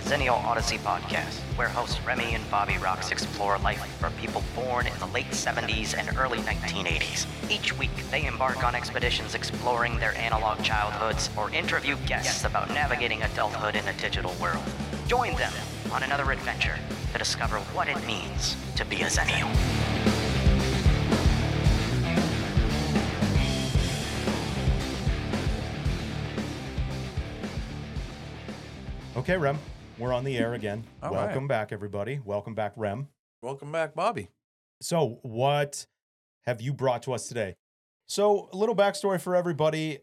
Xennial Odyssey podcast, where hosts Remy and Bobby Rocks explore life for people born in the late 70s and early 1980s. Each week, they embark on expeditions exploring their analog childhoods or interview guests about navigating adulthood in a digital world. Join them on another adventure to discover what it means to be a Xennial. Okay, Rem, we're on the air again. Welcome right. back, everybody. Welcome back, Rem. Welcome back, Bobby. So, what have you brought to us today? So, a little backstory for everybody.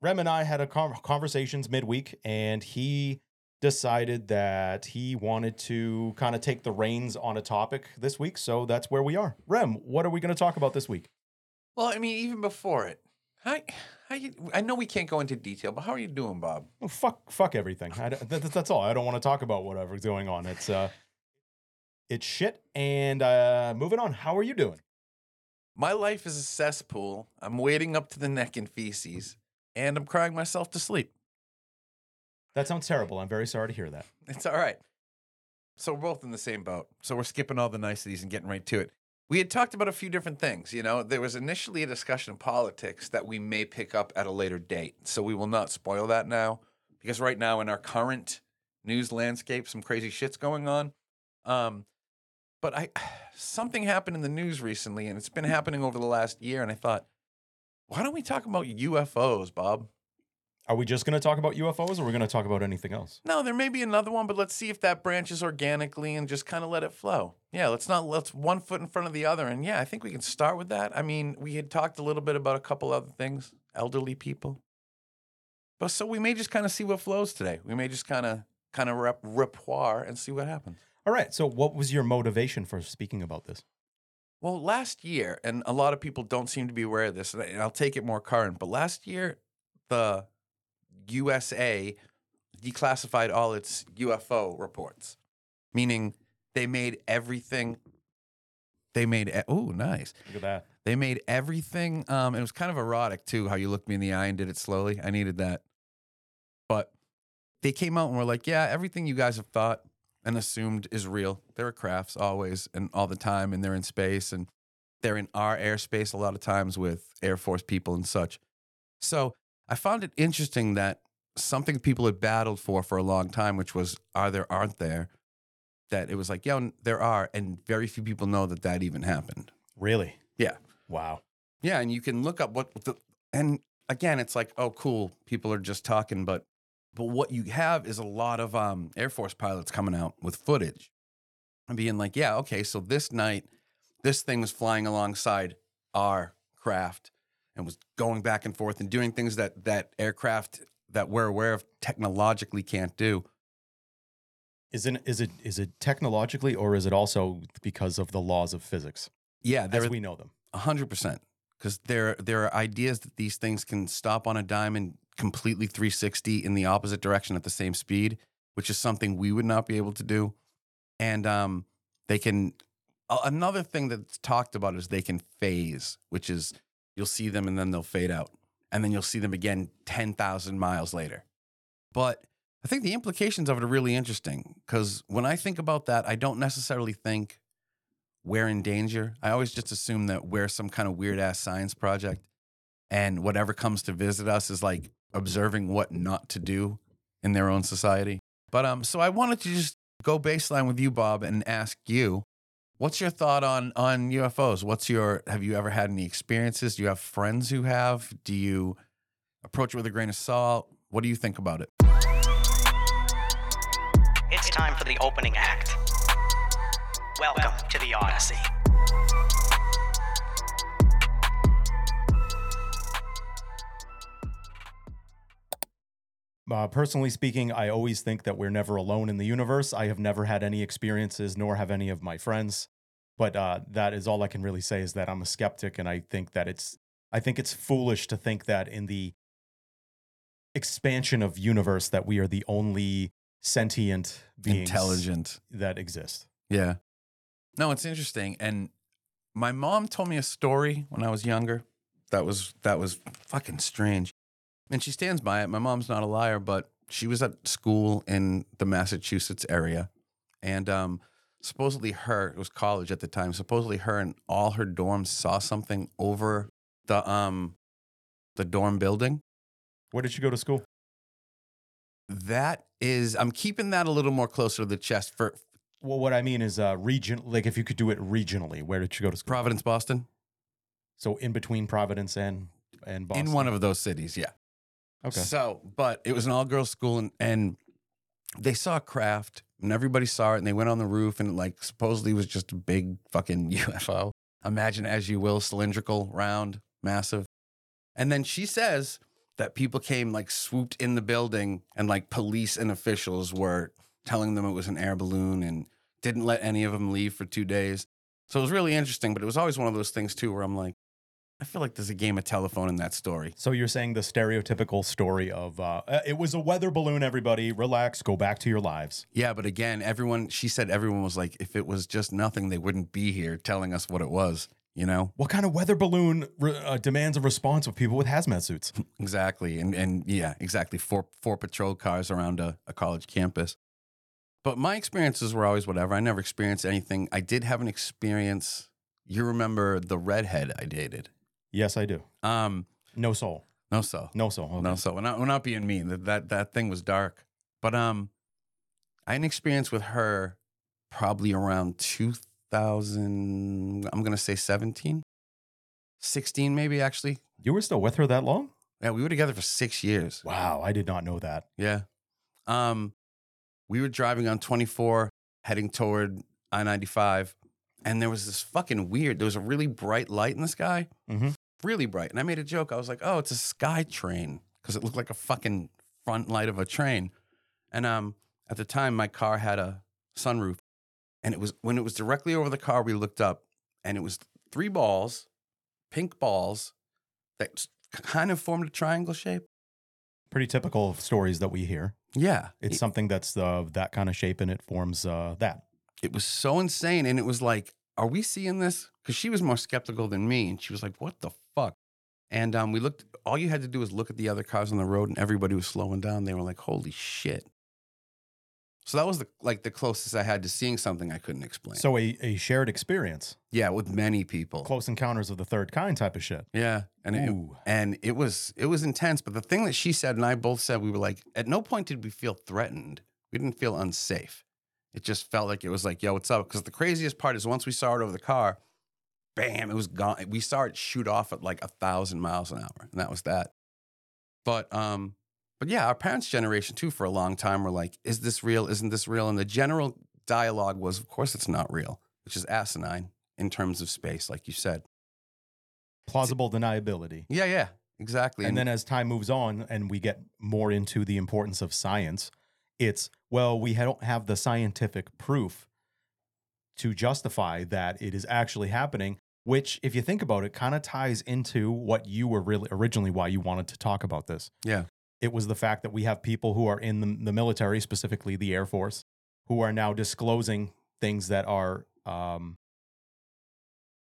Rem and I had a con- conversations midweek, and he decided that he wanted to kind of take the reins on a topic this week. So that's where we are. Rem, what are we going to talk about this week? Well, I mean, even before it, how you, I know we can't go into detail, but how are you doing, Bob? Oh, fuck, fuck everything. That, that's all. I don't want to talk about whatever's going on. It's uh, it's shit. And uh, moving on. How are you doing? My life is a cesspool. I'm wading up to the neck in feces, and I'm crying myself to sleep. That sounds terrible. I'm very sorry to hear that. It's all right. So we're both in the same boat. So we're skipping all the niceties and getting right to it. We had talked about a few different things. You know, there was initially a discussion of politics that we may pick up at a later date. So we will not spoil that now because right now in our current news landscape, some crazy shit's going on. Um, but I something happened in the news recently, and it's been happening over the last year. And I thought, why don't we talk about UFOs, Bob? Are we just going to talk about UFOs or are we going to talk about anything else? No, there may be another one, but let's see if that branches organically and just kind of let it flow. Yeah, let's not let's one foot in front of the other. And yeah, I think we can start with that. I mean, we had talked a little bit about a couple other things, elderly people. But so we may just kind of see what flows today. We may just kind of kind of rep, repoir and see what happens. All right. So, what was your motivation for speaking about this? Well, last year, and a lot of people don't seem to be aware of this, and I'll take it more current, but last year, the USA declassified all its UFO reports, meaning they made everything. They made, oh, nice. Look at that. They made everything. Um, it was kind of erotic too, how you looked me in the eye and did it slowly. I needed that. But they came out and were like, yeah, everything you guys have thought and assumed is real. There are crafts always and all the time, and they're in space and they're in our airspace a lot of times with Air Force people and such. So I found it interesting that something people had battled for for a long time, which was are there, aren't there, that it was like, yeah, there are. And very few people know that that even happened. Really? Yeah. Wow. Yeah, and you can look up what the and again, it's like, oh, cool, people are just talking, but but what you have is a lot of um, Air Force pilots coming out with footage and being like, yeah, okay, so this night, this thing was flying alongside our craft and was going back and forth and doing things that that aircraft that we're aware of technologically can't do. Is it is it is it technologically or is it also because of the laws of physics Yeah, as there we know them? A hundred percent. Because there there are ideas that these things can stop on a dime and completely 360 in the opposite direction at the same speed, which is something we would not be able to do. And um, they can. Another thing that's talked about is they can phase, which is you'll see them and then they'll fade out, and then you'll see them again ten thousand miles later. But I think the implications of it are really interesting because when I think about that, I don't necessarily think we're in danger. I always just assume that we're some kind of weird ass science project, and whatever comes to visit us is like observing what not to do in their own society. But um, so I wanted to just go baseline with you, Bob, and ask you, what's your thought on on UFOs? What's your have you ever had any experiences? Do you have friends who have? Do you approach it with a grain of salt? What do you think about it? It's time for the opening act. Welcome to the Odyssey. Uh, personally speaking, I always think that we're never alone in the universe. I have never had any experiences, nor have any of my friends. But uh, that is all I can really say is that I'm a skeptic, and I think that it's I think it's foolish to think that in the expansion of universe that we are the only sentient beings Intelligent. that exist. Yeah. No, it's interesting. And my mom told me a story when I was younger. That was that was fucking strange. And she stands by it. My mom's not a liar, but she was at school in the Massachusetts area, and um, supposedly her it was college at the time. Supposedly her and all her dorms saw something over the um the dorm building. Where did she go to school? That is, I'm keeping that a little more closer to the chest for Well, what I mean is uh region like if you could do it regionally, where did you go to school? Providence, Boston. so in between Providence and and Boston. In one of those cities, yeah. Okay. So, but it was an all girls school, and, and they saw craft, and everybody saw it, and they went on the roof, and it, like supposedly was just a big fucking UFO. Imagine as you will, cylindrical, round, massive. And then she says that people came like swooped in the building, and like police and officials were telling them it was an air balloon, and didn't let any of them leave for two days. So it was really interesting, but it was always one of those things too, where I'm like, I feel like there's a game of telephone in that story. So you're saying the stereotypical story of uh, uh, it was a weather balloon. Everybody, relax, go back to your lives. Yeah, but again, everyone, she said everyone was like, if it was just nothing, they wouldn't be here telling us what it was, you know? What kind of weather balloon re- uh, demands a response of people with hazmat suits? Exactly. And, and yeah, exactly. Four, four patrol cars around a, a college campus. But my experiences were always whatever. I never experienced anything. I did have an experience. You remember the redhead I dated? Yes, I do. Um, No soul. no, soul. No soul. Okay. No, soul. we're not, we're not being mean. That, that that thing was dark. But um, I had an experience with her probably around 2000. I'm gonna say 17, 16 maybe actually. You were still with her that long? Yeah, we were together for six years. Wow, I did not know that. Yeah. Um, we were driving on 24, heading toward I-95, and there was this fucking weird. There was a really bright light in the sky, Mhm. Really bright. And I made a joke. I was like, "Oh, it's a sky train," because it looked like a fucking front light of a train. And um, at the time, my car had a sunroof, and it was when it was directly over the car. We looked up, and it was three balls, pink balls, that kind of formed a triangle shape. Pretty typical of stories that we hear. Yeah, It's something that's uh, that kind of shape and it forms uh, that. it was so insane. And it was like, are we seeing this? Because she was more skeptical than me. And she was like, what the fuck? And um, we looked, all you had to do was look at the other cars on the road and everybody was slowing down. They were like, holy shit. So that was the like the closest I had to seeing something I couldn't explain. So a, a shared experience, yeah, with many people. close encounters of the third kind type of shit. Yeah. And it, and it was it was intense. But the thing that she said and I both said, we were like, at no point did we feel threatened. We didn't feel unsafe. It just felt like it was like, yo, what's up? Because the craziest part is once we saw it over the car, bam, it was gone. We saw it shoot off at like a thousand miles an hour, and that was that. But um, but yeah, our parents' generation too, for a long time, were like, is this real? Isn't this real? And the general dialogue was, of course, it's not real, which is asinine in terms of space, like you said. Plausible deniability. Yeah, yeah, exactly. And then as time moves on and we get more into the importance of science, it's, well, we don't have the scientific proof to justify that it is actually happening, which, if you think about it, kind of ties into what you were really originally why you wanted to talk about this. yeah, It was the fact that we have people who are in the, the military, specifically the Air Force, who are now disclosing things that are, um,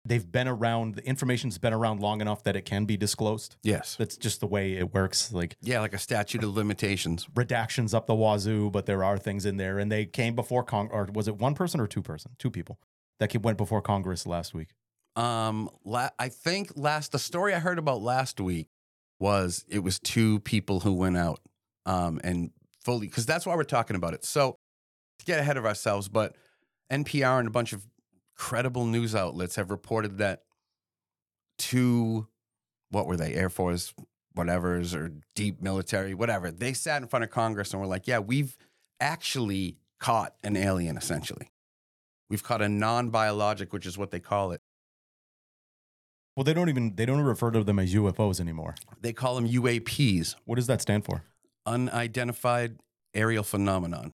they've been around, the information's been around long enough that it can be disclosed. yes, That's just the way it works. Like yeah, like a statute of limitations. redactions up the wazoo, but there are things in there. And they came before Cong or was it one person or two person? Two people that went before Congress last week. Um, la- I think last the story I heard about last week was it was two people who went out um and fully because that's why we're talking about it. So to get ahead of ourselves, but NPR and a bunch of credible news outlets have reported that two what were they Air Force whatever's or deep military whatever they sat in front of Congress and were like, yeah, we've actually caught an alien essentially. We've caught a non-biologic, which is what they call it. Well, they don't even they don't refer to them as UFOs anymore. They call them UAPs, What does that stand for? unidentified aerial phenomenon.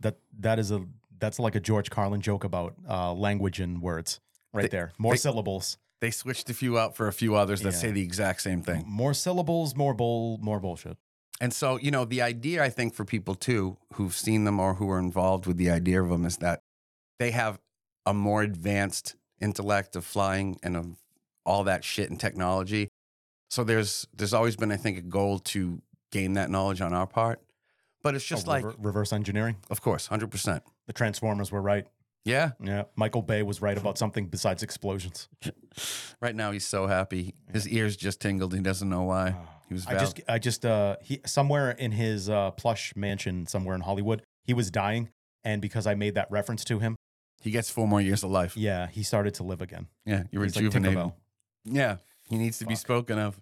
That that is a that's like a George Carlin joke about uh, language and words. Right They- there, more they- syllables, They switched a few out for a few others that Yeah. say the exact same thing. more syllables, more bull, more bullshit. And so, you know, the idea I think for people too who've seen them or who are involved with the idea of them is that they have a more advanced intellect of flying and of all that shit and technology. So there's there's always been I think a goal to gain that knowledge on our part. But it's just Oh, like, rever- reverse engineering. of course, hundred percent. The Transformers were right. Yeah. Yeah, Michael Bay was right about something besides explosions. Right now, he's so happy. His ears just tingled. He doesn't know why. He was. I just, I just, uh, he somewhere in his uh, plush mansion somewhere in Hollywood, he was dying, and because I made that reference to him, he gets four more years of life. yeah, he started to live again. Yeah, you're He's like rejuvenated. Tinkerbell. Yeah, he needs to be spoken of.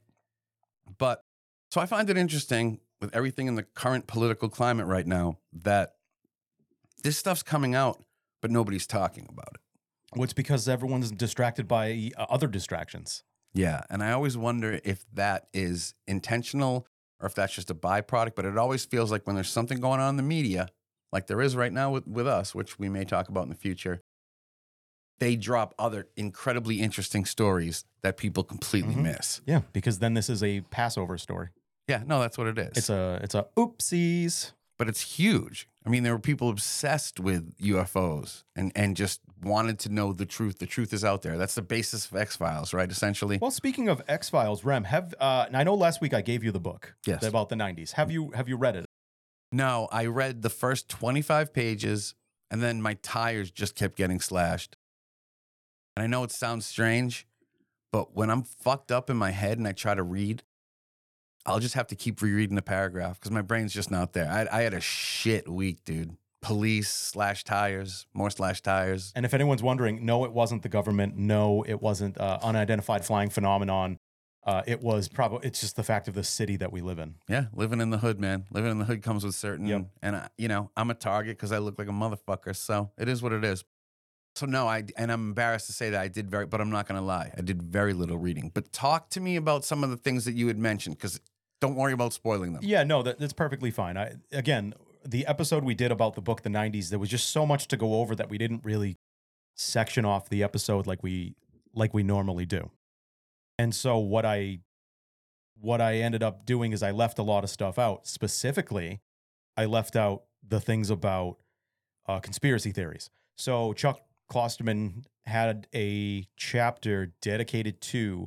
But so I find it interesting with everything in the current political climate right now that this stuff's coming out, but nobody's talking about it. Well, it's because everyone's distracted by uh, other distractions. Yeah, and I always wonder if that is intentional or if that's just a byproduct. But it always feels like when there's something going on in the media, like there is right now with, with us, which we may talk about in the future, they drop other incredibly interesting stories that people completely Mhm. miss. Yeah, because then this is a Passover story. Yeah, no, that's what it is. It's a, it's a oopsies. but it's huge. I mean, there were people obsessed with UFOs and, and just wanted to know the truth. The truth is out there. That's the basis of X Files, right? Essentially. Well, speaking of X Files, Rem, have uh, and I know last week I gave you the book Yes. about the '90s. Have you have you read it? No, I read the first 25 pages and then my tires just kept getting slashed. And I know it sounds strange, but when I'm fucked up in my head and I try to read, I'll just have to keep rereading the paragraph because my brain's just not there. I, I had a shit week, dude. Police slash tires, more slash tires. And if anyone's wondering, no, it wasn't the government. No, it wasn't uh, unidentified flying phenomenon. Uh, it was probably it's just the fact of the city that we live in. Yeah, living in the hood, man. Living in the hood comes with certain, Yep. and I, you know, I'm a target because I look like a motherfucker. So it is what it is. So no, I and I'm embarrassed to say that I did very, but I'm not gonna lie, I did very little reading. But talk to me about some of the things that you had mentioned, because don't worry about spoiling them. Yeah, no, that, that's perfectly fine. I again, the episode we did about the book, the '90s, there was just so much to go over that we didn't really section off the episode like we like we normally do. And so what I what I ended up doing is I left a lot of stuff out. Specifically, I left out the things about uh, conspiracy theories. So Chuck Klosterman had a chapter dedicated to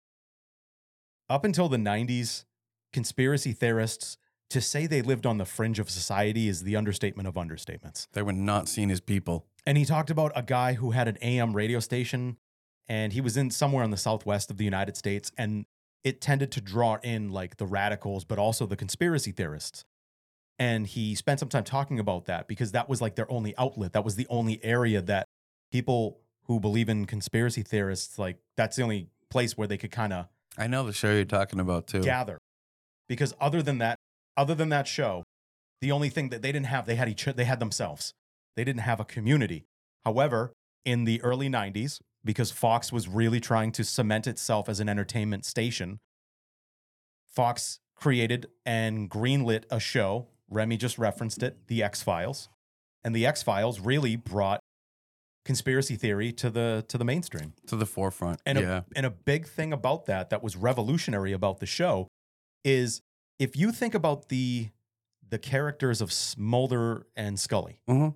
up until the 90s conspiracy theorists to say they lived on the fringe of society is the understatement of understatements. They were not seen as people. And he talked about a guy who had an AM radio station and he was in somewhere in the southwest of the United States and it tended to draw in like the radicals but also the conspiracy theorists. And he spent some time talking about that because that was like their only outlet. That was the only area that people who believe in conspiracy theorists like that's the only place where they could kind of I know the show you're talking about too. gather because other than that other than that show the only thing that they didn't have they had each they had themselves they didn't have a community however in the early 90s because fox was really trying to cement itself as an entertainment station fox created and greenlit a show remy just referenced it the x-files and the x-files really brought conspiracy theory to the to the mainstream to the forefront. and yeah, a, and a big thing about that that was revolutionary about the show is if you think about the the characters of Mulder and Scully, Mhm.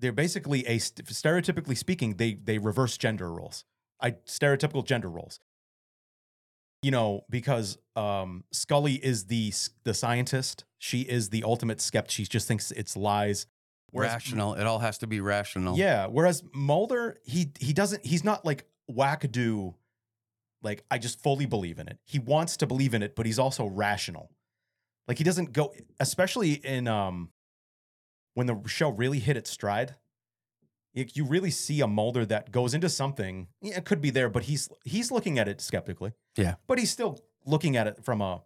They're basically a stereotypically speaking they they reverse gender roles. I stereotypical gender roles. You know, because um, Scully is the the scientist, she is the ultimate skeptic. She just thinks it's lies. Whereas rational. It all has to be rational. yeah. Whereas Mulder, he he doesn't. He's not like wackadoo. Like I just fully believe in it. He wants to believe in it, but he's also rational. Like he doesn't go, especially in um when the show really hit its stride. You, you really see a Mulder that goes into something. yeah, It could be there, but he's he's looking at it skeptically. Yeah. but he's still looking at it from a.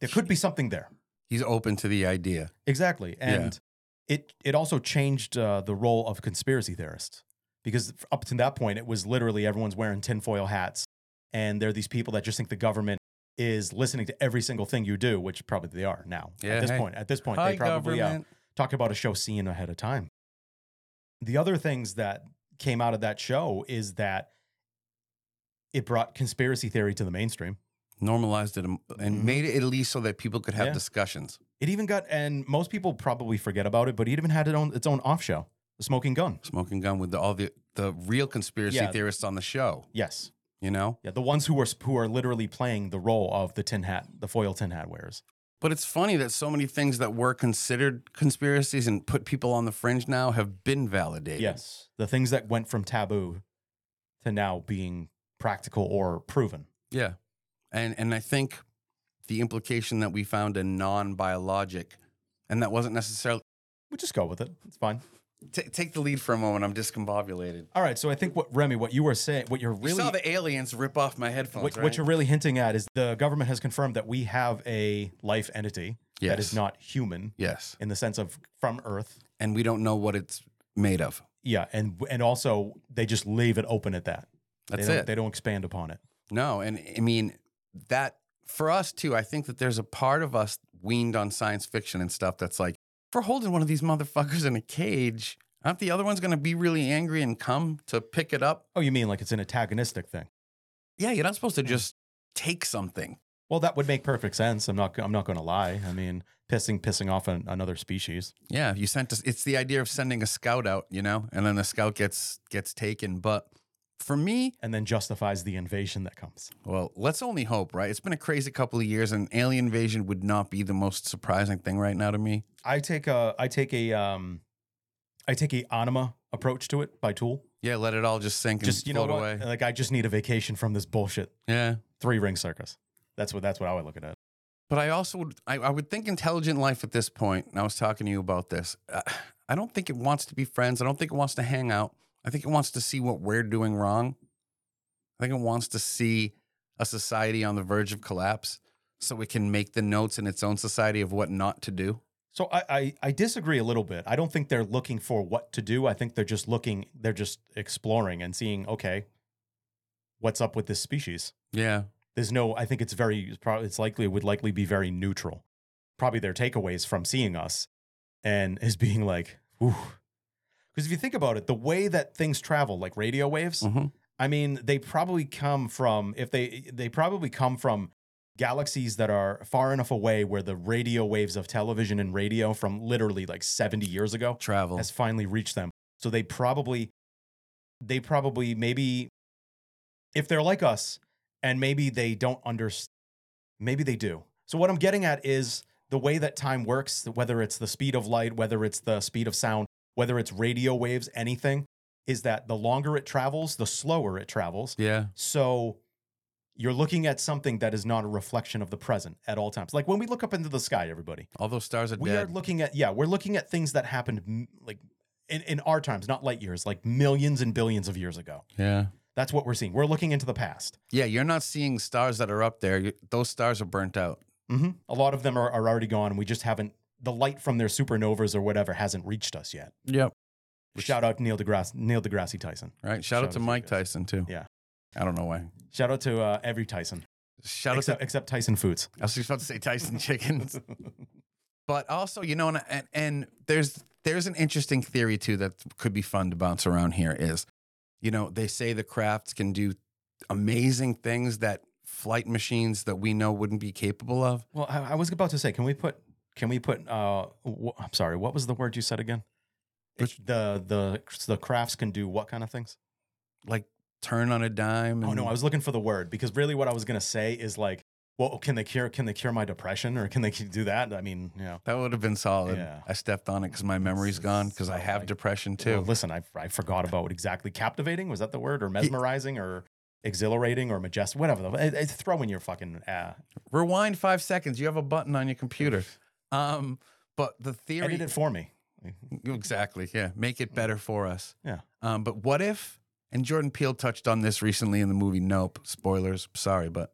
There could be something there. He's open to the idea. Exactly. And it it also changed uh, the role of conspiracy theorists because up to that point it was literally everyone's wearing tinfoil hats and there are these people that just think the government is listening to every single thing you do, which probably they are now. Yeah, at this hey. point, at this point, Hi, they probably uh, government. Talk about a show seen ahead of time. The other things that came out of that show is that it brought conspiracy theory to the mainstream. Normalized it and Mhm. made it at least so that people could have Yeah. discussions. It even got, and most people probably forget about it, but it even had its own its own off show, the Smoking Gun. Smoking gun with the, all the the real conspiracy Yeah. theorists on the show. Yes, You know, yeah, the ones who are who are literally playing the role of the tin hat, the foil tin hat wearers. But it's funny that so many things that were considered conspiracies and put people on the fringe now have been validated. Yes, the things that went from taboo to now being practical or proven. Yeah. And and I think the implication that we found a non-biologic and that wasn't necessarily We'll just go with it. It's fine. Ta take the lead for a moment. I'm discombobulated. All right. So I think what Remy, what you were saying, what you're You really saw the aliens rip off my headphones, what, right? what you're really hinting at is the government has confirmed that we have a life entity that is not human yes. in the sense of from Earth. And we don't know what it's made of. Yeah, and and also they just leave it open at that. That's they it. They don't expand upon it. No, and I mean that for us too. I think that there's a part of us weaned on science fiction and stuff that's like, if we're holding one of these motherfuckers in a cage, aren't the other ones going to be really angry and come to pick it up? Oh, you mean like it's an antagonistic thing? Yeah, you're not supposed to just take something. Well, that would make perfect sense. I'm not. I'm not going to lie. I mean, pissing pissing off an, another species. Yeah, you sent us. It's the idea of sending a scout out, you know, and then the scout gets gets taken. But for me, and then justifies the invasion that comes. well, let's only hope, right? It's been a crazy couple of years, and alien invasion would not be the most surprising thing right now to me. I take a I take a um I take a Ænema approach to it by Tool. Yeah, let it all just sink and Just you know what? away. Like I just need a vacation from this bullshit. Yeah. Three ring circus. That's what that's what I would look at it. But I also would, I, I would think intelligent life at this point, and I was talking to you about this. Uh, I don't think it wants to be friends. I don't think it wants to hang out. I think it wants to see what we're doing wrong. I think it wants to see a society on the verge of collapse so it can make the notes in its own society of what not to do. So I, I I disagree a little bit. I don't think they're looking for what to do. I think they're just looking. They're just exploring and seeing. Okay, what's up with this species? Yeah. There's no. I think it's very. it's Probably it's likely it would likely be very neutral. Probably their takeaways from seeing us, and is being like, ooh. Because if you think about it, the way that things travel, like radio waves, Mhm. I mean, they probably come from if they they probably come from galaxies that are far enough away where the radio waves of television and radio from literally like 70 years ago Travel. has finally reached them. So they probably they probably maybe if they're like us and maybe they don't understand maybe they do. So what I'm getting at is the way that time works, whether it's the speed of light, whether it's the speed of sound, whether it's radio waves, anything, is that the longer it travels, the slower it travels. yeah. So you're looking at something that is not a reflection of the present at all times. Like when we look up into the sky, everybody, All those stars are we dead. are looking at yeah, we're looking at things that happened like in, in our times, not light years, like millions and billions of years ago. yeah. That's what we're seeing. We're looking into the past. Yeah. You're not seeing stars that are up there. You- those stars are burnt out. hmm A lot of them are, are already gone, and we just haven't. The light from their supernovas or whatever hasn't reached us yet. Yep. Which- Shout out Neil deGrasse, Neil deGrasse Tyson. Right. Shout, Shout out out to to Mike. Tyson, too. Yeah. I don't know why. Shout out to uh, every Tyson, Shout except, out to, except Tyson Foods. I was just about to say Tyson chickens. but also, you know, and, and and there's there's an interesting theory too that could be fun to bounce around here is, you know, they say the crafts can do amazing things that flight machines that we know wouldn't be capable of. Well, I, I was about to say, can we put, can we put? Uh, wh- I'm sorry, what was the word you said again? Which- It- the the the crafts can do what kind of things? Like turn on a dime. Oh no, I was looking for the word because really what I was gonna say is like, well, can they cure can they cure my depression or can they do that? I mean, you know. that would have been solid. Yeah. I stepped on it because my memory's gone because I have like, depression Well, too. listen, I I forgot about what exactly captivating was that the word or mesmerizing or exhilarating or majestic, whatever. It, it, throw in your fucking. Uh, Rewind five seconds. You have a button on your computer. Um, but the theory edit it for me. Exactly. Yeah. Make it better for us. Yeah. Um, but what if, and Jordan Peele touched on this recently in the movie Nope. Spoilers. Sorry. But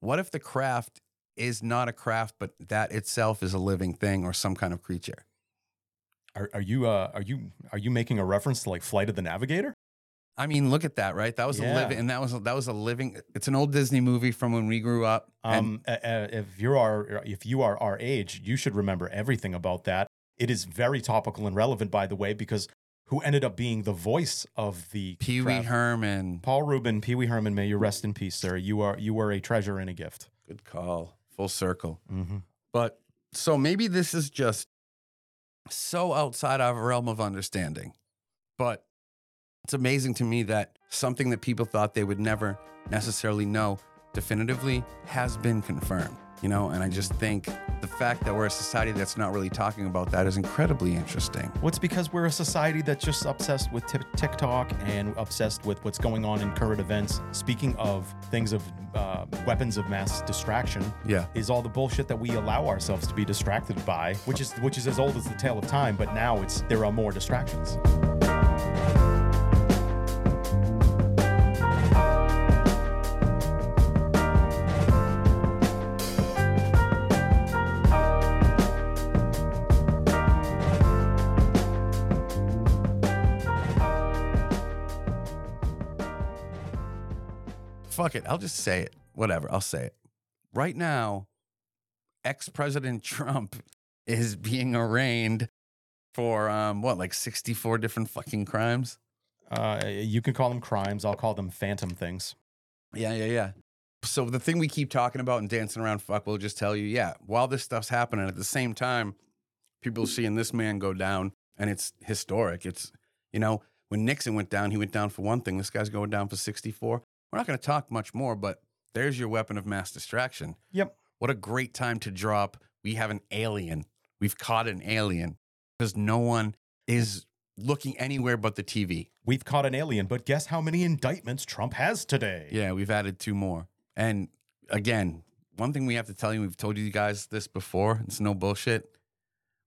what if the craft is not a craft, but that itself is a living thing or some kind of creature? Are, are you uh are you are you making a reference to like Flight of the Navigator? I mean, look at that, right? That was a living, and that was that was a living. It's an old Disney movie from when we grew up. and Um, uh, if you are if you are our age, you should remember everything about that. It is very topical and relevant, by the way, because who ended up being the voice of the Pee Wee Herman. Paul Reubens, Pee Wee Herman, may you rest in peace, sir. You are you are a treasure and a gift. Good call. Full circle. Mm-hmm. But so maybe this is just so outside of our realm of understanding. But it's amazing to me that something that people thought they would never necessarily know definitively has been confirmed. You know, and I just think the fact that we're a society that's not really talking about that is incredibly interesting. Well, it's because we're a society that's just obsessed with Tik- TikTok and obsessed with what's going on in current events. Speaking of things of uh, weapons of mass distraction, Yeah. is all the bullshit that we allow ourselves to be distracted by, which is which is as old as the tale of time. But now it's there are more distractions. Fuck it. I'll just say it. Whatever. I'll say it. Right now, ex President Trump is being arraigned for um what, like 64 different fucking crimes? Uh, you can call them crimes. I'll call them phantom things. Yeah, yeah, yeah. So the thing we keep talking about and dancing around, fuck, we'll just tell you, yeah, while this stuff's happening, at the same time, people are seeing this man go down, and it's historic. It's, you know, when Nixon went down, he went down for one thing. This guy's going down for 64. We're not going to talk much more, but there's your weapon of mass distraction. Yep. What a great time to drop. We have an alien. We've caught an alien because no one is looking anywhere but the TV. We've caught an alien, but guess how many indictments Trump has today? Yeah, we've added two more. And again, one thing we have to tell you, we've told you guys this before, it's no bullshit.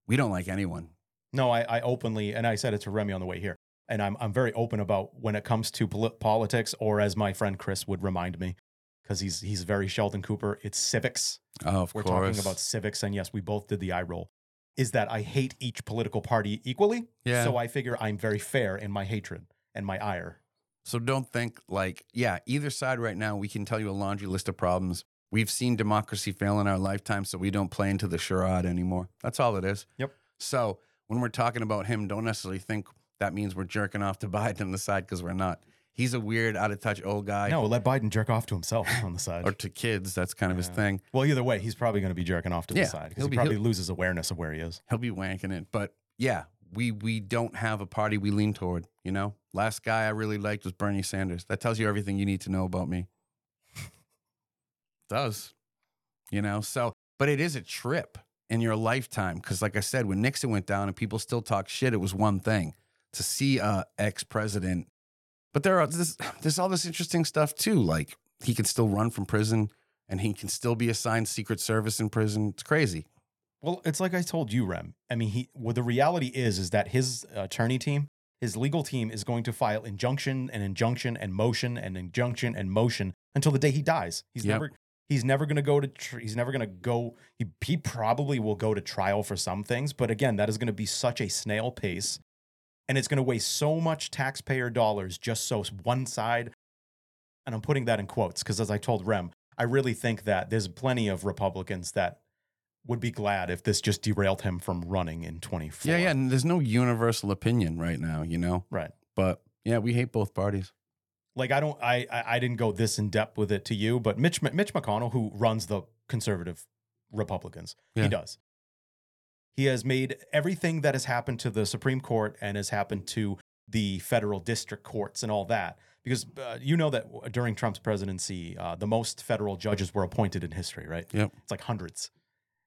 We don't like anyone. No, I, I openly, and I said it to Remy on the way here, and I'm, I'm very open about when it comes to poli- politics, or as my friend Chris would remind me, because he's he's very Sheldon Cooper. It's civics. Oh, of We're course. talking about civics, and yes, we both did the eye roll. Is that I hate each political party equally? Yeah. So I figure I'm very fair in my hatred and my ire. So don't think like, yeah, either side right now, we can tell you a laundry list of problems. We've seen democracy fail in our lifetime, so we don't play into the charade anymore. That's all it is. Yep. So when we're talking about him, don't necessarily think that means we're jerking off to Biden on the side because we're not. He's a weird, out of touch old guy. No, let Biden jerk off to himself on the side. Or to kids. That's kind of his Yeah. thing. well, either way, he's probably going to be jerking off to Yeah, the side because he'll he be- probably he'll- loses awareness of where he is. He'll be wanking it. But yeah, we we don't have a party we lean toward, you know? Last guy I really liked was Bernie Sanders. That tells you everything you need to know about me. does. You know, so but it is a trip in your lifetime. Cause like I said, when Nixon went down and people still talk shit, it was one thing. To see a ex-president. But there are this there's all this interesting stuff too. Like he can still run from prison and he can still be assigned Secret Service in prison. It's crazy. Well, it's like I told you, Rem. I mean, he. Well, the reality is, is that his attorney team, his legal team, is going to file injunction and injunction and motion and injunction and motion until the day he dies. He's Yep. never. He's never going to go to. Tr- he's never going to go. He, he probably will go to trial for some things, but again, that is going to be such a snail pace, and it's going to waste so much taxpayer dollars just so one side. And I'm putting that in quotes because, as I told Rem, I really think that there's plenty of Republicans that would be glad if this just derailed him from running in 24. Yeah, yeah. And there's no universal opinion right now, you know? Right. But yeah, we hate both parties. Like I don't, I, I, I didn't go this in depth with it to you, but Mitch, Mitch McConnell, who runs the conservative Republicans, Yeah. he does. He has made everything that has happened to the Supreme Court and has happened to the federal district courts and all that. Because uh, you know that during Trump's presidency, uh, the most federal judges were appointed in history, right? Yep. It's like hundreds.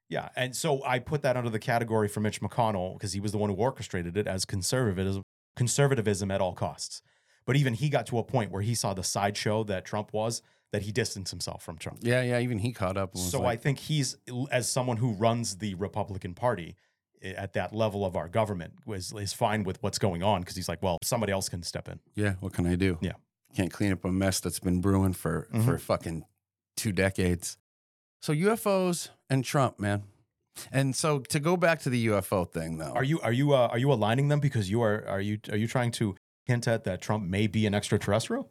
Yeah. And so I put that under the category for Mitch McConnell because he was the one who orchestrated it as conservatism, conservatism at all costs. But even he got to a point where he saw the sideshow that Trump was, that he distanced himself from Trump. Yeah, yeah. Even he caught up. So I think he's, as someone who runs the Republican Party at that level of our government, was is fine with what's going on because he's like, well, somebody else can step in. yeah, what can I do? Yeah. Can't clean up a mess that's been brewing for for Mhm. fucking two decades. So UFOs and Trump, man. And so to go back to the UFO thing, though, Are you are you uh, are you aligning them because you are are you are you trying to hint at that Trump may be an extraterrestrial?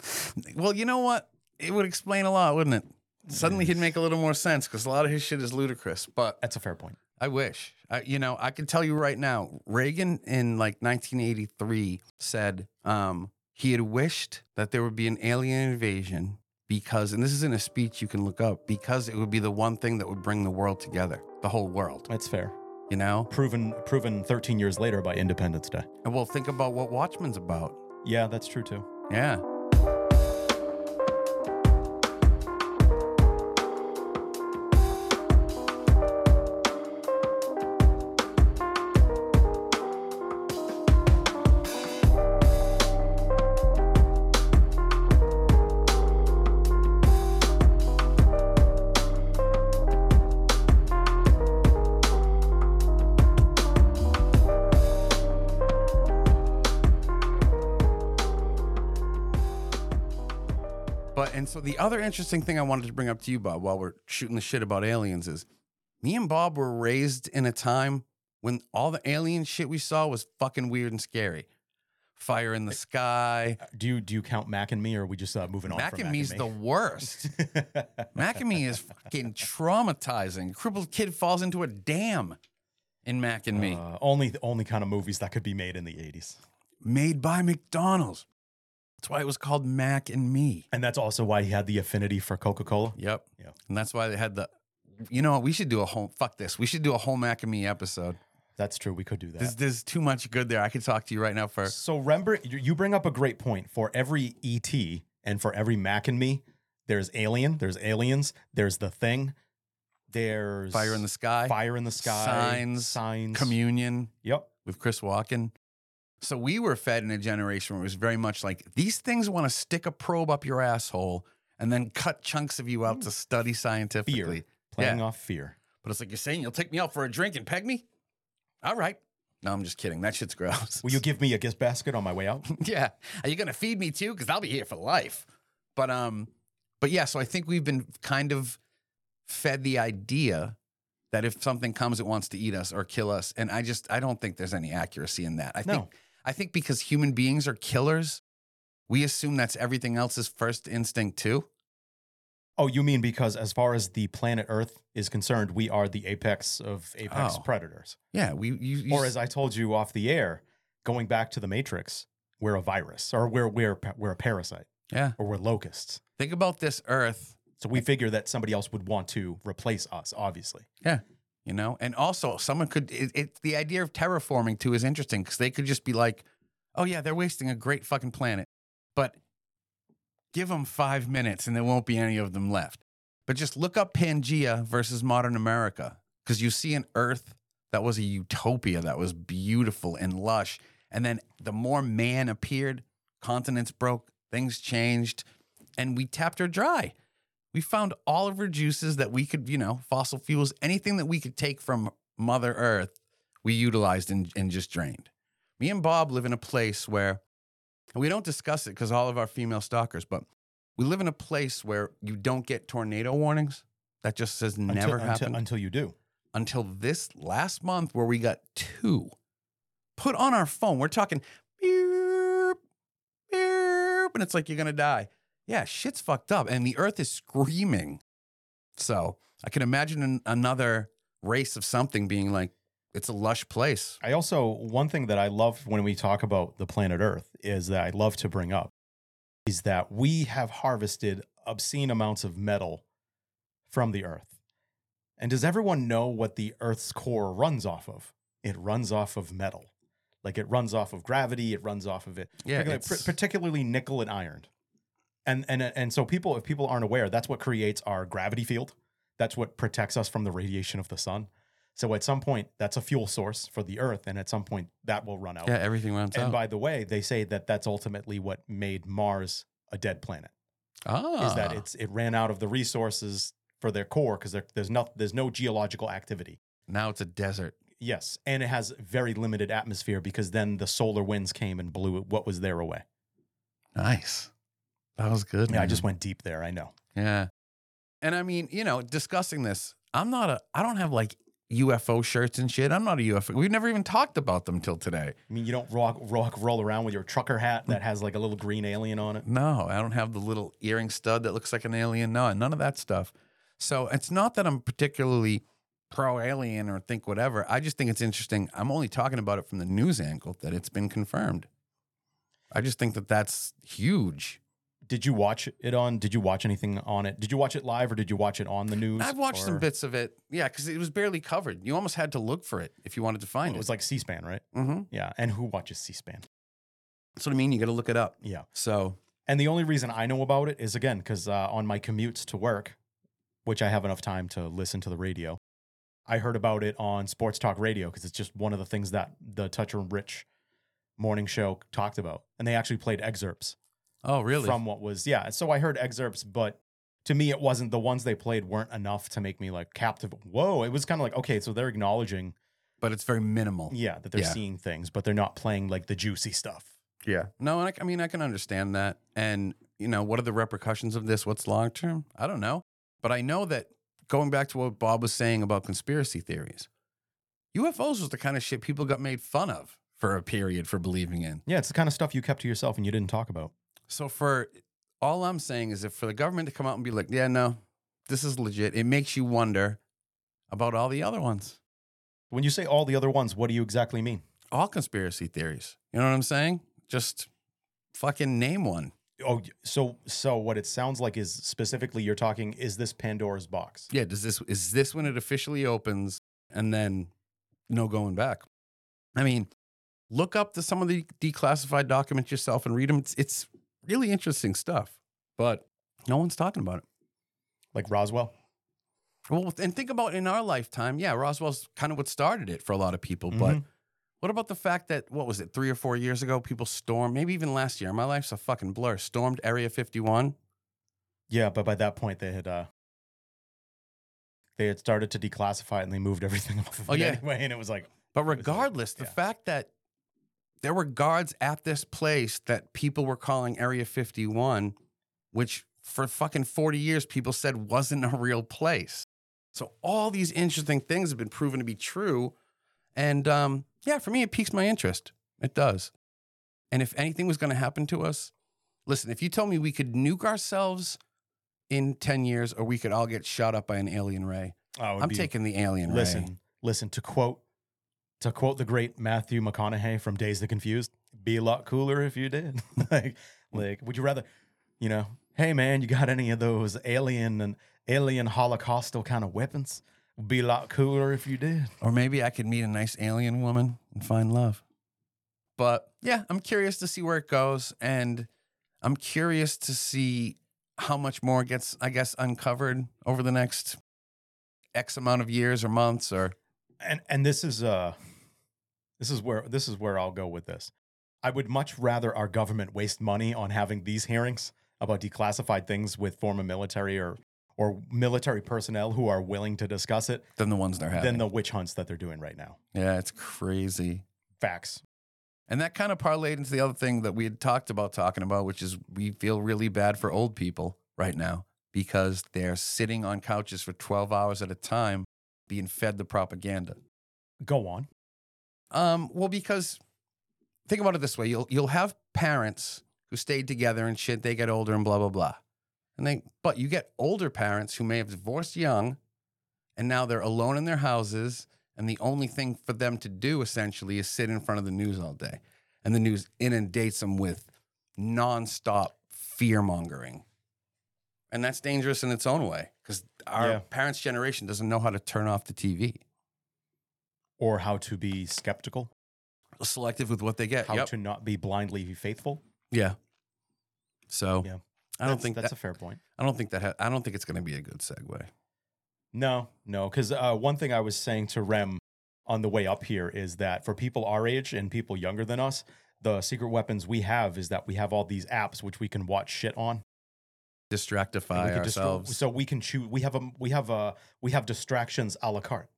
Well, you know what? It would explain a lot, wouldn't it? Suddenly he'd make a little more sense because a lot of his shit is ludicrous. But That's a fair point. I wish. I, you know, I can tell you right now, Reagan in like 1983 said um, he had wished that there would be an alien invasion because, and this is in a speech you can look up, because it would be the one thing that would bring the world together, the whole world, That's fair. you know? Proven proven 13 years later by Independence Day. And well, think about what Watchmen's about. Yeah, that's true too. Yeah. And the other interesting thing I wanted to bring up to you, Bob, while we're shooting the shit about aliens, is me and Bob were raised in a time when all the alien shit we saw was fucking weird and scary. Fire in the sky. Do you do you count Mac and me, or are we just uh, moving on? Mac and me's the Me? worst. Mac and me is fucking traumatizing. Crippled kid falls into a dam in Mac and me. Uh, only only kind of movies that could be made in the '80s, Made by McDonald's. That's why it was called Mac and Me. and that's also why he had the affinity for Coca-Cola. Yep. Yeah. And that's why they had the. You know what? We should do a whole. Fuck this. We should do a whole Mac and Me episode. That's true. We could do that. There's, there's too much good there. I could talk to you right now for. So remember, you you bring up a great point. For every ET and for every Mac and me, there's Alien, there's Aliens, there's The Thing, there's Fire in the Sky, Fire in the Sky, Signs, Signs. Communion Yep. with Chris Walken. So we were fed in a generation where it was very much like these things want to stick a probe up your asshole and then cut chunks of you out to study scientifically. Playing Yeah. off fear. But it's like you're saying you'll take me out for a drink and peg me? All right. No, I'm just kidding. That shit's gross. Will you give me a gift basket on my way out? yeah. Are you gonna feed me too? Because I'll be here for life. But um, but yeah, so I think we've been kind of fed the idea that if something comes, it wants to eat us or kill us. And I just I don't think there's any accuracy in that. I No. think I think because human beings are killers, we assume that's everything else's first instinct too. Oh, you mean because as far as the planet Earth is concerned, we are the apex of apex Oh. predators. Yeah, we you, you Or as I told you off the air, going back to the Matrix, we're a virus, or we're we're we're a parasite, yeah. or we're locusts. Think about this Earth So we figure that somebody else would want to replace us, obviously. Yeah. You know, and also someone could, it, it, the idea of terraforming too is interesting because they could just be like, oh, yeah, they're wasting a great fucking planet, but give them five minutes and there won't be any of them left. But just look up Pangea versus modern America because you see an Earth that was a utopia that was beautiful and lush. And then the more man appeared, continents broke, things changed, and we tapped her dry we found all of her juices that we could, you know, fossil fuels, anything that we could take from Mother Earth, we utilized and, and just drained. Me and Bob live in a place where, and we don't discuss it because all of our female stalkers, but we live in a place where you don't get tornado warnings. That just says never until, happened until, until you do. until this last month where we got two put on our phone. We're talking beep, beep, and it's like you're gonna die. Yeah, shit's fucked up, and the earth is screaming. So I can imagine an, another race of something being like, it's a lush place. I also one thing that I love when we talk about the planet Earth is that I love to bring up is that we have harvested obscene amounts of metal from the Earth. And does everyone know what the Earth's core runs off of? It runs off of metal. Like it runs off of gravity, it runs off of it. Yeah, particularly, particularly nickel and iron. And and and so people if people aren't aware, that's what creates our gravity field. That's what protects us from the radiation of the sun. So at some point, that's a fuel source for the Earth, and at some point, that will run out. Yeah, everything runs out. and by the way, they say that that's ultimately what made Mars a dead planet. ah, Is that it's it ran out of the resources for their core because there, there's no there's no geological activity. now it's a desert. Yes, and it has very limited atmosphere because then the solar winds came and blew what was there away. Nice. That was good. Yeah, I just went deep there. I know. Yeah. And I mean, you know, discussing this, I'm not a, I don't have like UFO shirts and shit. I'm not a UFO. We've never even talked about them till today. I mean, you don't rock, rock roll around with your trucker hat that mm. has like a little green alien on it. No, I don't have the little earring stud that looks like an alien. No, none of that stuff. So it's not that I'm particularly pro alien or think whatever. I just think it's interesting. I'm only talking about it from the news angle that it's been confirmed. I just think that that's huge. Did you watch it on? Did you watch anything on it? Did you watch it live or did you watch it on the news? I've watched some bits of it. Yeah, because it was barely covered. You almost had to look for it if you wanted to find It it. was like C-SPAN, right? mm-hmm. Yeah. And who watches C-SPAN? That's what I mean. You got to look it up. Yeah. So And the only reason I know about it is again because uh, on my commutes to work, which I have enough time to listen to the radio, I heard about it on Sports Talk Radio because it's just one of the things that the Toucher and Rich morning show talked about, and they actually played excerpts Oh, really? from what was yeah. So I heard excerpts, but to me, it wasn't the ones they played weren't enough to make me like captive. Whoa! It was kind of like okay, so they're acknowledging but it's very minimal. yeah that they're Yeah. seeing things, but they're not playing like the juicy stuff. Yeah. No, I, I mean, I can understand that. And you know, what are the repercussions of this? What's long term? I don't know. But I know that going back to what Bob was saying about conspiracy theories, UFOs was the kind of shit people got made fun of for a period for believing in. Yeah, it's the kind of stuff you kept to yourself and you didn't talk about. So for all I'm saying is if for the government to come out and be like, yeah, no, this is legit, it makes you wonder about all the other ones. When you say all the other ones, what do you exactly mean? All conspiracy theories. You know what I'm saying? Just fucking name one. Oh, so so what it sounds like is specifically you're talking is this Pandora's box? Yeah, does this is this when it officially opens and then no going back? I mean, look up the, some of the declassified documents yourself and read them. It's, it's really interesting stuff, but no one's talking about it. Like Roswell? Well, and think about in our lifetime, yeah, Roswell's kind of what started it for a lot of people. But Mhm. what about the fact that what was it, three or four years ago, people stormed, maybe even last year, my life's a fucking blur, stormed Area 51. Yeah, but by that point they had uh they had started to declassify it and they moved everything off of Oh, it yeah. anyway. And it was like, But was regardless, the yeah. fact that there were guards at this place that people were calling Area 51, which for fucking 40 years people said wasn't a real place. So all these interesting things have been proven to be true. And um, yeah, for me, it piques my interest. It does. And if anything was going to happen to us, listen, if you told me we could nuke ourselves in 10 years or we could all get shot up by an alien ray, oh, I'm taking the alien listen, ray. listen, to quote to quote the great Matthew McConaughey from Dazed and Confused, be a lot cooler if you did. like like would you rather, you know, hey man, you got any of those alien and alien holocaustal kind of weapons? Be a lot cooler if you did. Or maybe I could meet a nice alien woman and find love. But yeah, I'm curious to see where it goes. And I'm curious to see how much more gets, I guess, uncovered over the next X amount of years or months or and and this is uh this is where this is where I'll go with this. I would much rather our government waste money on having these hearings about declassified things with former military or or military personnel who are willing to discuss it than the ones they're having. than the witch hunts that they're doing right now. yeah, it's crazy. Facts. And that kind of parlayed into the other thing that we had talked about talking about, which is we feel really bad for old people right now because they're sitting on couches for 12 hours at a time being fed the propaganda. Go on. Um, well, because think about it this way: you'll you'll have parents who stayed together and shit. They get older and blah blah blah, and they but you get older parents who may have divorced young, and now they're alone in their houses, and the only thing for them to do essentially is sit in front of the news all day, and the news inundates them with nonstop fear mongering. And that's dangerous in its own way because our Yeah. parents' generation doesn't know how to turn off the TV. Or how to be skeptical, Selective with what they get. how Yep. to not be blindly faithful. Yeah. So Yeah. I don't That's- think that's that, a fair point. I don't think that ha- I don't think it's going to be a good segue. No, no, because uh, one thing I was saying to Rem on the way up here is that for people our age and people younger than us, the secret weapons we have is that we have all these apps which we can watch shit on. Distractify we can distro- ourselves. so we can choose. We have a we have a we have distractions a la carte.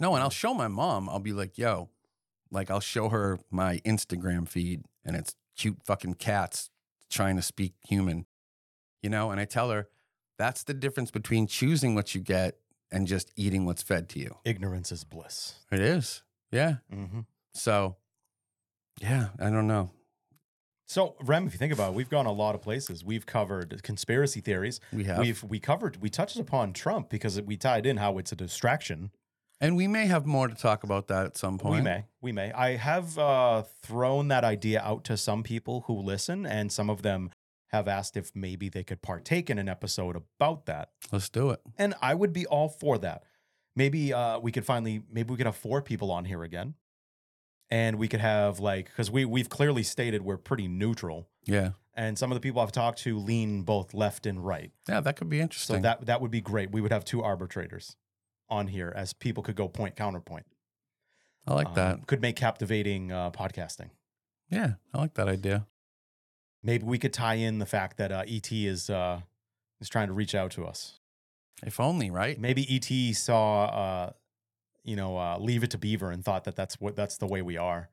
No, and I'll show my mom. I'll be like, "Yo," like I'll show her my Instagram feed, and it's cute fucking cats trying to speak human, you know. And I tell her that's the difference between choosing what you get and just eating what's fed to you. Ignorance is bliss. It is, yeah. hmm So, yeah, I don't know. So Rem, if you think about it, we've gone a lot of places. We've covered conspiracy theories. We have, We've we covered we touched upon Trump because we tied in how it's a distraction. And we may have more to talk about that at some point. We may, we may. I have uh, thrown that idea out to some people who listen, and some of them have asked if maybe they could partake in an episode about that. Let's do it. And I would be all for that. Maybe uh, we could finally, maybe we could have four people on here again, and we could have like because we we've clearly stated we're pretty neutral, Yeah, and some of the people I've talked to lean both left and right. yeah, that could be interesting. So that that would be great. We would have two arbitrators on here as people could go point counterpoint. I like Um, that. Could make captivating uh, podcasting. Yeah, I like that idea. Maybe we could tie in the fact that uh, ET is uh, is trying to reach out to us. If only, right? Maybe ET saw, uh, you know, uh, Leave It to Beaver and thought that that's what that's the way we are.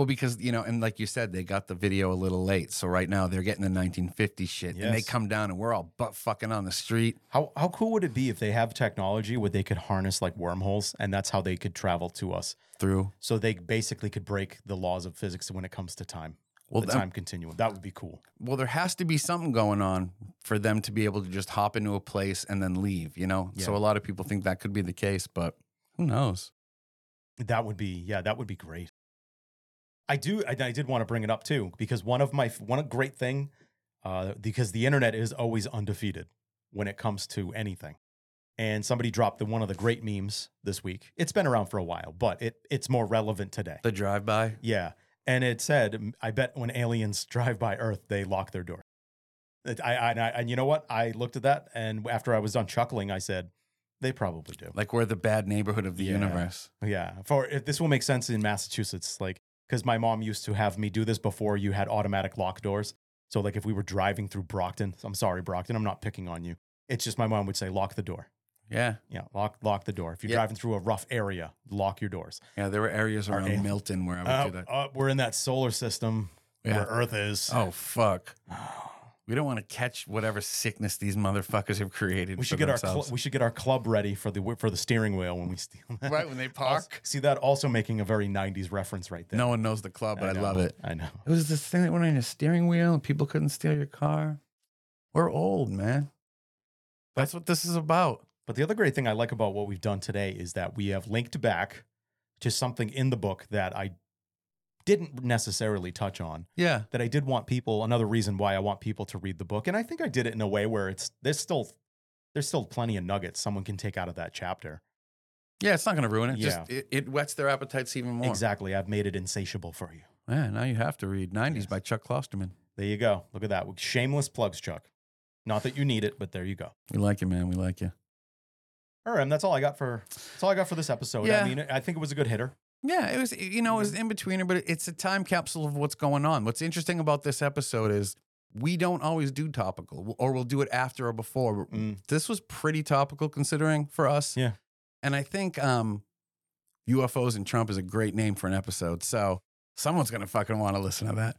Well, because you know, and like you said, they got the video a little late. So right now they're getting the 1950 shit, and they come down and we're all butt fucking on the street. How how cool would it be if they have technology where they could harness like wormholes and that's how they could travel to us? Through So they basically could break the laws of physics when it comes to time. well, the them- time continuum. That would be cool. well, there has to be something going on for them to be able to just hop into a place and then leave. You know, so a lot of people think that could be the case, but who knows? That would be yeah, that would be great. I do I, I did want to bring it up too because one of my one great thing uh because the internet is always undefeated when it comes to anything. And somebody dropped the one of the great memes this week. It's been around for a while, but it it's more relevant today. The drive by. Yeah. And it said, I bet when aliens drive by Earth, they lock their door. It- I, I, and I, and you know what? I looked at that, and after I was done chuckling, I said, they probably do. Like we're the bad neighborhood of the Yeah. universe. Yeah. For if this will make sense in Massachusetts, like, because my mom used to have me do this before you had automatic lock doors. So, like, if we were driving through Brockton, I'm sorry, Brockton, I'm not picking on you. It's just my mom would say, lock the door. Yeah, Yeah, lock lock the door. If you're driving through a rough area, lock your doors. yeah. There were areas around Milton where I would Uh, do that. uh, we're in that solar system Yeah. where Earth is. Oh fuck. We don't want to catch whatever sickness these motherfuckers have created. We should for get our cl- we should get our club ready for the for the steering wheel when we steal. that. right when they Also- park. See that also making a very '90s reference right there. No one knows the club, but I, know, love it. I know. It was this thing that went on your steering wheel and people couldn't steal your car. We're old, man. That's what this is about. But the other great thing I like about what we've done today is that we have linked back to something in the book that I didn't necessarily touch on. Yeah. That I did want people. Another reason why I want people to read the book, and I think I did it in a way where it's there's still there's still plenty of nuggets someone can take out of that chapter. Yeah, it's not going to ruin it. Yeah. Just it, it whets their appetites even more. Exactly. I've made it insatiable for you. Yeah, now you have to read 90s Yes. by Chuck Klosterman. There you go. Look at that. Shameless plugs, Chuck. Not that you need it, but there you go. We like you, man. We like you. All right, and that's all I got for that's all I got for this episode. Yeah. I mean, I think it was a good hitter. Yeah, it was, you know, it was in betweener, but it's a time capsule of what's going on. What's interesting about this episode is we don't always do topical, or we'll do it after or before. Mm. This was pretty topical considering for us. Yeah. And I think um, UFOs and Trump is a great name for an episode. So someone's going to fucking want to listen to that.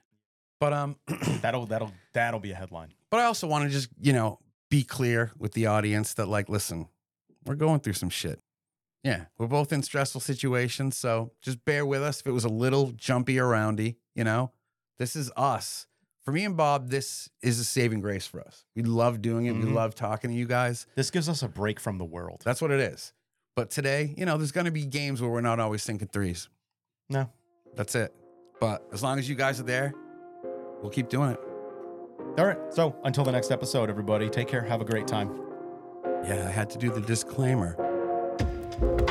But um, That'll that'll that'll be a headline. but I also want to just, you know, be clear with the audience that, like, listen, we're going through some shit. Yeah, we're both in stressful situations. So just bear with us if it was a little jumpy or roundy, you know? This is us. For me and Bob, this is a saving grace for us. We love doing it. We Mhm. love talking to you guys. This gives us a break from the world. That's what it is. But today, you know, there's going to be games where we're not always thinking threes. No. That's it. But as long as you guys are there, we'll keep doing it. All right. So until the next episode, everybody, take care. Have a great time. Yeah, I had to do the disclaimer thank you